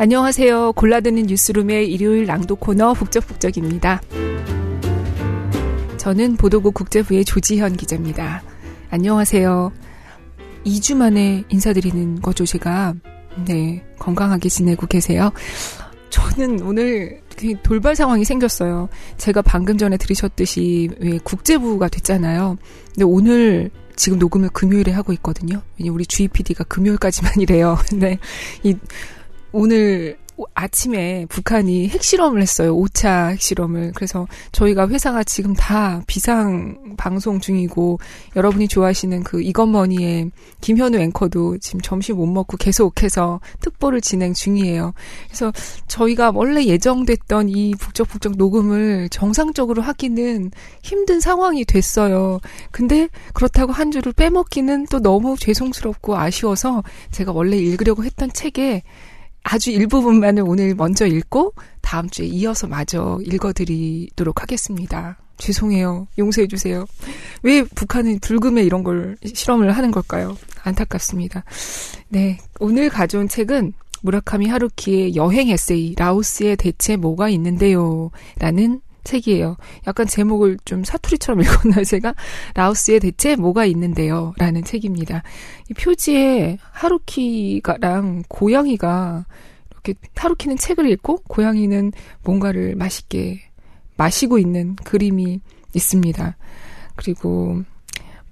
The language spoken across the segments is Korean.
안녕하세요. 골라드는 뉴스룸의 일요일 낭독 코너 북적북적입니다. 저는 보도국 국제부의 조지현 기자입니다. 안녕하세요. 2주 만에 인사드리는 거죠, 제가. 네, 건강하게 지내고 계세요. 저는 오늘 돌발 상황이 생겼어요. 제가 방금 전에 들으셨듯이 왜 국제부가 됐잖아요. 근데 오늘 지금 녹음을 금요일에 하고 있거든요. 왜냐 우리 주희 PD가 금요일까지만 이래요. 근데 이 오늘 아침에 북한이 핵실험을 했어요. 5차 핵실험을. 그래서 저희가 회사가 지금 다 비상 방송 중이고 여러분이 좋아하시는 그 이건머니의 김현우 앵커도 지금 점심 못 먹고 계속해서 특보를 진행 중이에요. 그래서 저희가 원래 예정됐던 이 북적북적 녹음을 정상적으로 하기는 힘든 상황이 됐어요. 근데 그렇다고 한 줄을 빼먹기는 또 너무 죄송스럽고 아쉬워서 제가 원래 읽으려고 했던 책에 아주 일부분만을 오늘 먼저 읽고 다음 주에 이어서 마저 읽어드리도록 하겠습니다. 죄송해요. 용서해주세요. 왜 북한은 불금에 이런 걸 실험을 하는 걸까요? 안타깝습니다. 네. 오늘 가져온 책은 무라카미 하루키의 여행 에세이, 라오스에 대체 뭐가 있는데요? 라는 책이에요. 약간 제목을 좀 사투리처럼 읽었나요, 제가? 라오스에 대체 뭐가 있는데요? 라는 책입니다. 이 표지에 하루키랑 고양이가 이렇게 하루키는 책을 읽고 고양이는 뭔가를 맛있게 마시고 있는 그림이 있습니다. 그리고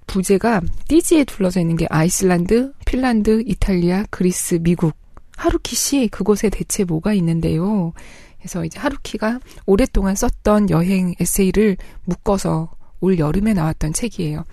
부제가 띠지에 둘러져 있는 게 아이슬란드, 핀란드, 이탈리아, 그리스, 미국. 하루키 씨 그곳에 대체 뭐가 있는데요? 그래서 이제 하루키가 오랫동안 썼던 여행 에세이를 묶어서 올 여름에 나왔던 책이에요.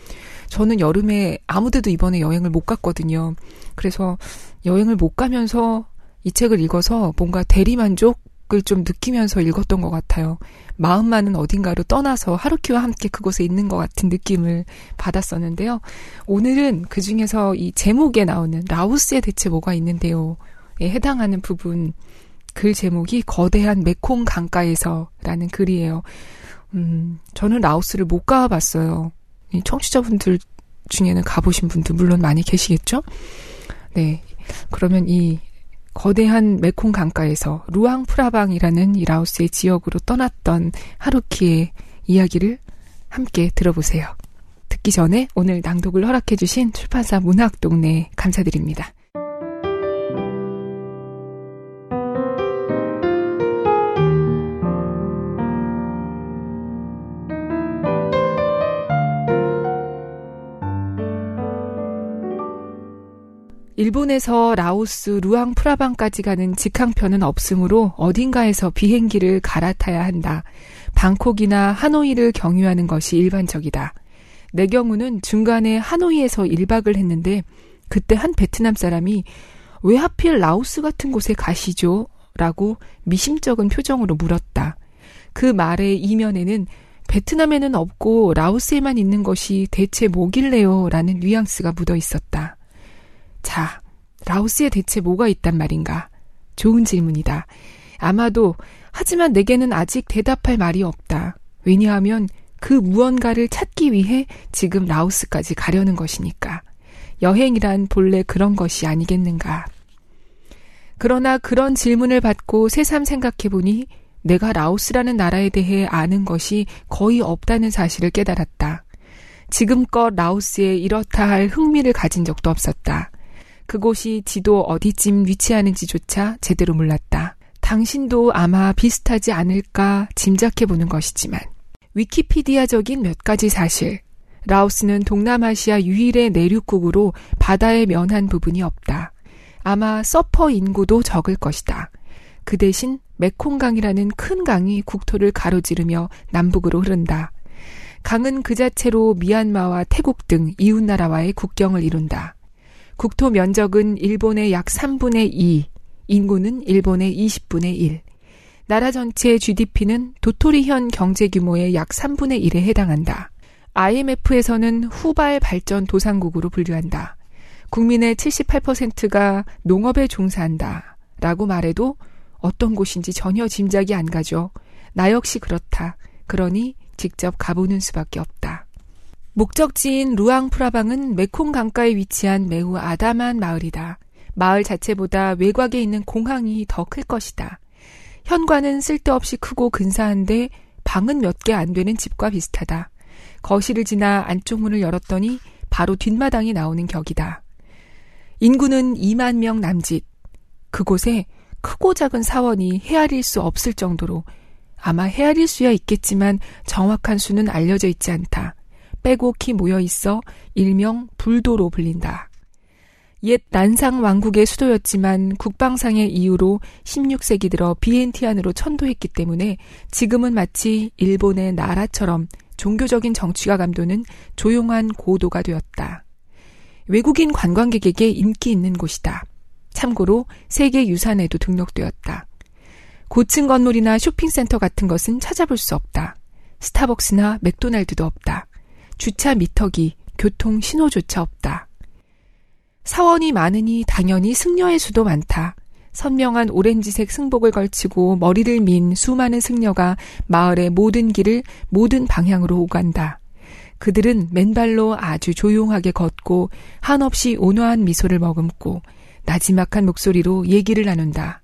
저는 여름에 아무 데도 이번에 여행을 못 갔거든요. 그래서 여행을 못 가면서 이 책을 읽어서 뭔가 대리만족을 좀 느끼면서 읽었던 것 같아요. 마음만은 어딘가로 떠나서 하루키와 함께 그곳에 있는 것 같은 느낌을 받았었는데요. 오늘은 그 중에서 이 제목에 나오는 라오스에 대체 뭐가 있는데요. 에 해당하는 부분 글 제목이 거대한 메콩 강가에서라는 글이에요. 음, 저는 라오스를 못 가봤어요. 청취자분들 중에는 가보신 분들 물론 많이 계시겠죠? 네. 그러면 이 거대한 메콩 강가에서 루앙 프라방이라는 이 라오스의 지역으로 떠났던 하루키의 이야기를 함께 들어보세요. 듣기 전에 오늘 낭독을 허락해주신 출판사 문학동네 감사드립니다. 일본에서 라오스 루앙 프라방까지 가는 직항편은 없으므로 어딘가에서 비행기를 갈아타야 한다. 방콕이나 하노이를 경유하는 것이 일반적이다. 내 경우는 중간에 하노이에서 1박을 했는데 그때 한 베트남 사람이 왜 하필 라오스 같은 곳에 가시죠? 라고 미심쩍은 표정으로 물었다. 그 말의 이면에는 베트남에는 없고 라오스에만 있는 것이 대체 뭐길래요? 라는 뉘앙스가 묻어 있었다. 자, 라오스에 대체 뭐가 있단 말인가? 좋은 질문이다. 아마도, 하지만 내게는 아직 대답할 말이 없다. 왜냐하면 그 무언가를 찾기 위해 지금 라오스까지 가려는 것이니까. 여행이란 본래 그런 것이 아니겠는가. 그러나 그런 질문을 받고 새삼 생각해보니 내가 라오스라는 나라에 대해 아는 것이 거의 없다는 사실을 깨달았다. 지금껏 라오스에 이렇다 할 흥미를 가진 적도 없었다. 그곳이 지도 어디쯤 위치하는지조차 제대로 몰랐다. 당신도 아마 비슷하지 않을까 짐작해 보는 것이지만 위키피디아적인 몇 가지 사실. 라오스는 동남아시아 유일의 내륙국으로 바다에 면한 부분이 없다. 아마 서퍼 인구도 적을 것이다. 그 대신 메콩강이라는 큰 강이 국토를 가로지르며 남북으로 흐른다. 강은 그 자체로 미얀마와 태국 등 이웃나라와의 국경을 이룬다. 국토 면적은 일본의 약 3분의 2, 인구는 일본의 20분의 1. 나라 전체 GDP는 도토리현 경제 규모의 약 3분의 1에 해당한다. IMF에서는 후발 발전 도상국으로 분류한다. 국민의 78%가 농업에 종사한다. 라고 말해도 어떤 곳인지 전혀 짐작이 안 가죠. 나 역시 그렇다. 그러니 직접 가보는 수밖에 없다. 목적지인 루앙프라방은 메콩 강가에 위치한 매우 아담한 마을이다. 마을 자체보다 외곽에 있는 공항이 더 클 것이다. 현관은 쓸데없이 크고 근사한데 방은 몇 개 안 되는 집과 비슷하다. 거실을 지나 안쪽 문을 열었더니 바로 뒷마당이 나오는 격이다. 인구는 2만 명 남짓. 그곳에 크고 작은 사원이 헤아릴 수 없을 정도로 아마 헤아릴 수야 있겠지만 정확한 수는 알려져 있지 않다. 빼곡히 모여 있어 일명 불도로 불린다. 옛 난상 왕국의 수도였지만 국방상의 이유로 16세기 들어 비엔티안으로 천도했기 때문에 지금은 마치 일본의 나라처럼 종교적인 정치가 감도는 조용한 고도가 되었다. 외국인 관광객에게 인기 있는 곳이다. 참고로 세계 유산에도 등록되었다. 고층 건물이나 쇼핑센터 같은 것은 찾아볼 수 없다. 스타벅스나 맥도날드도 없다. 주차 미터기, 교통 신호조차 없다. 사원이 많으니 당연히 승려의 수도 많다. 선명한 오렌지색 승복을 걸치고 머리를 민 수많은 승려가 마을의 모든 길을 모든 방향으로 오간다. 그들은 맨발로 아주 조용하게 걷고 한없이 온화한 미소를 머금고 나지막한 목소리로 얘기를 나눈다.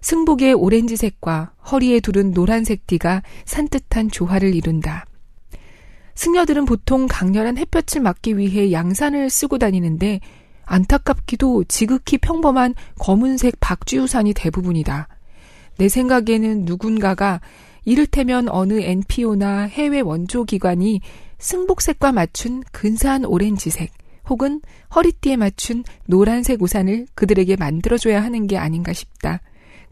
승복의 오렌지색과 허리에 두른 노란색 띠가 산뜻한 조화를 이룬다. 승려들은 보통 강렬한 햇볕을 막기 위해 양산을 쓰고 다니는데 안타깝기도 지극히 평범한 검은색 박쥐우산이 대부분이다. 내 생각에는 누군가가 이를테면 어느 NPO나 해외 원조 기관이 승복색과 맞춘 근사한 오렌지색 혹은 허리띠에 맞춘 노란색 우산을 그들에게 만들어줘야 하는 게 아닌가 싶다.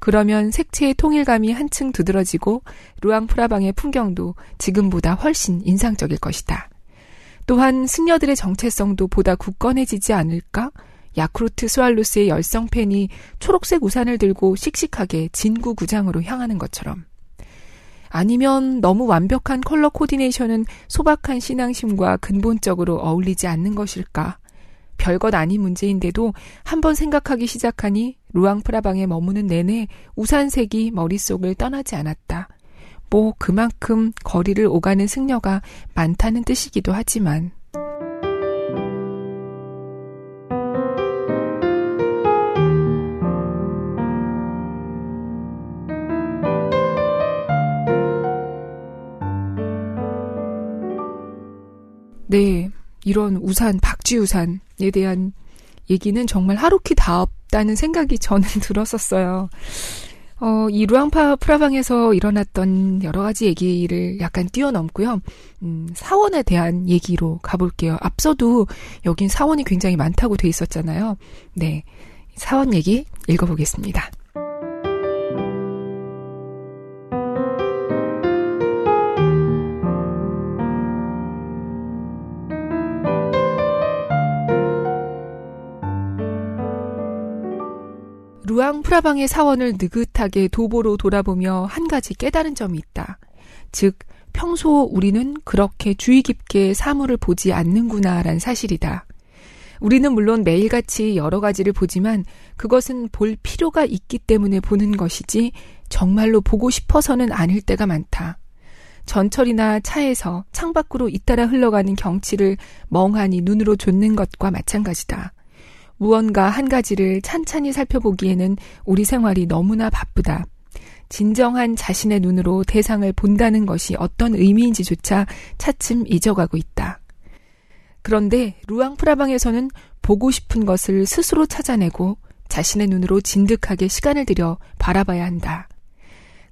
그러면 색채의 통일감이 한층 두드러지고 루앙프라방의 풍경도 지금보다 훨씬 인상적일 것이다. 또한 승려들의 정체성도 보다 굳건해지지 않을까? 야쿠르트 스왈로스의 열성 팬이 초록색 우산을 들고 씩씩하게 진구 구장으로 향하는 것처럼. 아니면 너무 완벽한 컬러 코디네이션은 소박한 신앙심과 근본적으로 어울리지 않는 것일까? 별것 아닌 문제인데도 한번 생각하기 시작하니 루앙프라방에 머무는 내내 우산색이 머릿속을 떠나지 않았다. 뭐 그만큼 거리를 오가는 승려가 많다는 뜻이기도 하지만 네, 이런 우산, 박쥐 우산에 대한 얘기는 정말 하루키 다 없다는 생각이 저는 들었었어요. 어, 이 루앙파 프라방에서 일어났던 여러 가지 얘기를 약간 뛰어넘고요. 음, 사원에 대한 얘기로 가볼게요. 앞서도 여긴 사원이 굉장히 많다고 돼 있었잖아요. 네. 사원 얘기 읽어보겠습니다. 루앙 프라방의 사원을 느긋하게 도보로 돌아보며 한 가지 깨달은 점이 있다. 즉, 평소 우리는 그렇게 주의 깊게 사물을 보지 않는구나라는 사실이다. 우리는 물론 매일같이 여러 가지를 보지만 그것은 볼 필요가 있기 때문에 보는 것이지 정말로 보고 싶어서는 아닐 때가 많다. 전철이나 차에서 창밖으로 잇따라 흘러가는 경치를 멍하니 눈으로 좇는 것과 마찬가지다. 무언가 한 가지를 찬찬히 살펴보기에는 우리 생활이 너무나 바쁘다. 진정한 자신의 눈으로 대상을 본다는 것이 어떤 의미인지조차 차츰 잊어가고 있다. 그런데 루앙프라방에서는 보고 싶은 것을 스스로 찾아내고 자신의 눈으로 진득하게 시간을 들여 바라봐야 한다.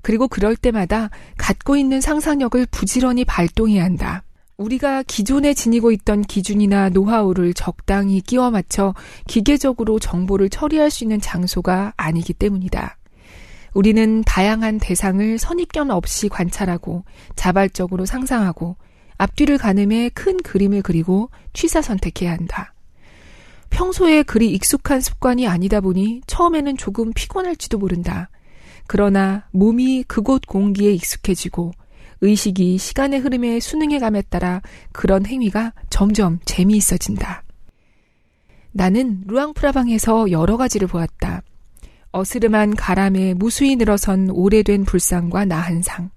그리고 그럴 때마다 갖고 있는 상상력을 부지런히 발동해야 한다. 우리가 기존에 지니고 있던 기준이나 노하우를 적당히 끼워 맞춰 기계적으로 정보를 처리할 수 있는 장소가 아니기 때문이다. 우리는 다양한 대상을 선입견 없이 관찰하고 자발적으로 상상하고 앞뒤를 가늠해 큰 그림을 그리고 취사 선택해야 한다. 평소에 그리 익숙한 습관이 아니다 보니 처음에는 조금 피곤할지도 모른다. 그러나 몸이 그곳 공기에 익숙해지고 의식이 시간의 흐름에 순응해감에 따라 그런 행위가 점점 재미있어진다. 나는 루앙프라방에서 여러 가지를 보았다. 어스름한 가람에 무수히 늘어선 오래된 불상과 나한 상,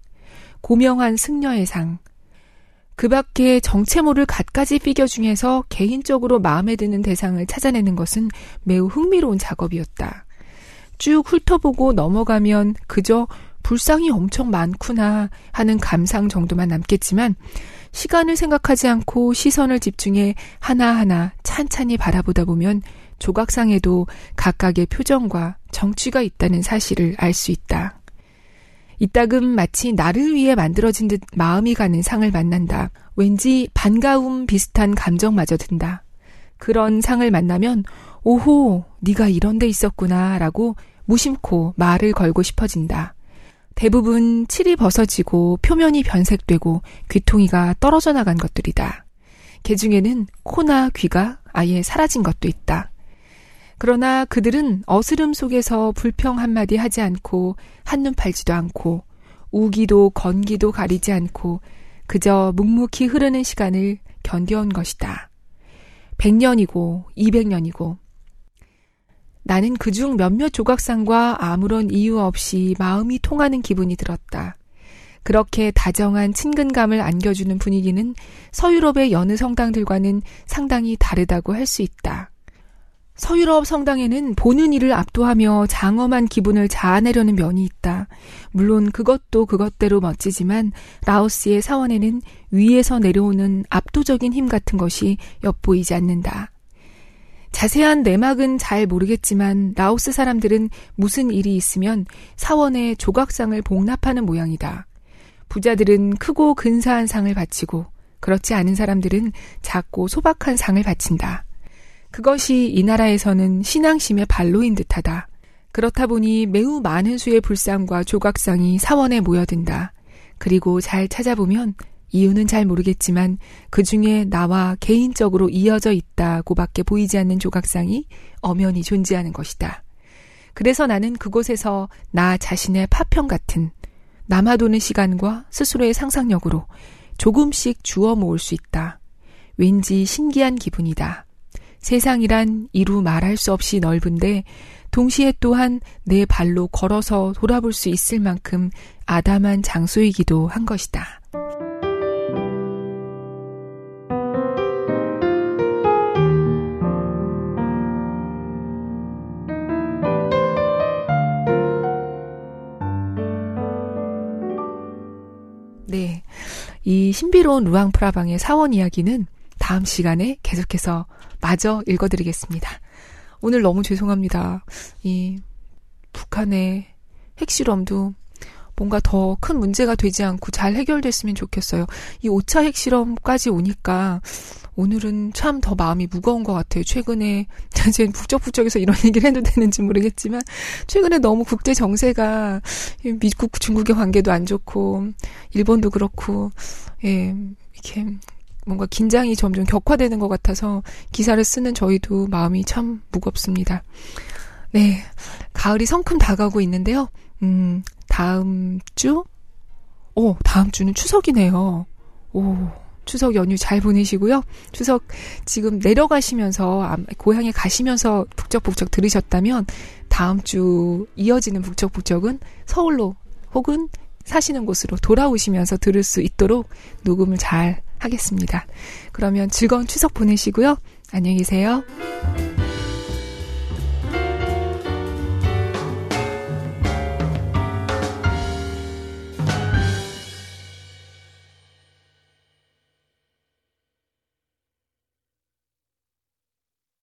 고명한 승려의 상, 그 밖에 정체 모를 갖가지 피겨 중에서 개인적으로 마음에 드는 대상을 찾아내는 것은 매우 흥미로운 작업이었다. 쭉 훑어보고 넘어가면 그저 불상이 엄청 많구나 하는 감상 정도만 남겠지만 시간을 생각하지 않고 시선을 집중해 하나하나 찬찬히 바라보다 보면 조각상에도 각각의 표정과 정취가 있다는 사실을 알 수 있다. 이따금 마치 나를 위해 만들어진 듯 마음이 가는 상을 만난다. 왠지 반가움 비슷한 감정마저 든다. 그런 상을 만나면 오호 네가 이런 데 있었구나 라고 무심코 말을 걸고 싶어진다. 대부분 칠이 벗어지고 표면이 변색되고 귀퉁이가 떨어져 나간 것들이다. 개 중에는 코나 귀가 아예 사라진 것도 있다. 그러나 그들은 어스름 속에서 불평 한마디 하지 않고 한눈 팔지도 않고 우기도 건기도 가리지 않고 그저 묵묵히 흐르는 시간을 견뎌온 것이다. 100년이고 200년이고 나는 그중 몇몇 조각상과 아무런 이유 없이 마음이 통하는 기분이 들었다. 그렇게 다정한 친근감을 안겨주는 분위기는 서유럽의 여느 성당들과는 상당히 다르다고 할 수 있다. 서유럽 성당에는 보는 이를 압도하며 장엄한 기분을 자아내려는 면이 있다. 물론 그것도 그것대로 멋지지만 라오스의 사원에는 위에서 내려오는 압도적인 힘 같은 것이 엿보이지 않는다. 자세한 내막은 잘 모르겠지만 라오스 사람들은 무슨 일이 있으면 사원에 조각상을 복납하는 모양이다. 부자들은 크고 근사한 상을 바치고 그렇지 않은 사람들은 작고 소박한 상을 바친다. 그것이 이 나라에서는 신앙심의 발로인 듯하다. 그렇다 보니 매우 많은 수의 불상과 조각상이 사원에 모여든다. 그리고 잘 찾아보면 이유는 잘 모르겠지만 그 중에 나와 개인적으로 이어져 있다고밖에 보이지 않는 조각상이 엄연히 존재하는 것이다. 그래서 나는 그곳에서 나 자신의 파편 같은 남아도는 시간과 스스로의 상상력으로 조금씩 주워 모을 수 있다. 왠지 신기한 기분이다. 세상이란 이루 말할 수 없이 넓은데 동시에 또한 내 발로 걸어서 돌아볼 수 있을 만큼 아담한 장소이기도 한 것이다. 이 신비로운 루앙 프라방의 사원 이야기는 다음 시간에 계속해서 마저 읽어드리겠습니다. 오늘 너무 죄송합니다. 이 북한의 핵실험도 뭔가 더 큰 문제가 되지 않고 잘 해결됐으면 좋겠어요. 이 5차 핵실험까지 오니까 오늘은 참 더 마음이 무거운 것 같아요. 최근에, 제 북적북적해서 이런 얘기를 해도 되는지 모르겠지만, 최근에 너무 국제 정세가, 미국, 중국의 관계도 안 좋고, 일본도 그렇고, 예, 이렇게 뭔가 긴장이 점점 격화되는 것 같아서 기사를 쓰는 저희도 마음이 참 무겁습니다. 네. 가을이 성큼 다가오고 있는데요. 음, 다음 주? 오, 다음 주는 추석이네요. 오, 추석 연휴 잘 보내시고요. 추석 지금 내려가시면서, 고향에 가시면서 북적북적 들으셨다면, 다음 주 이어지는 북적북적은 서울로 혹은 사시는 곳으로 돌아오시면서 들을 수 있도록 녹음을 잘 하겠습니다. 그러면 즐거운 추석 보내시고요. 안녕히 계세요.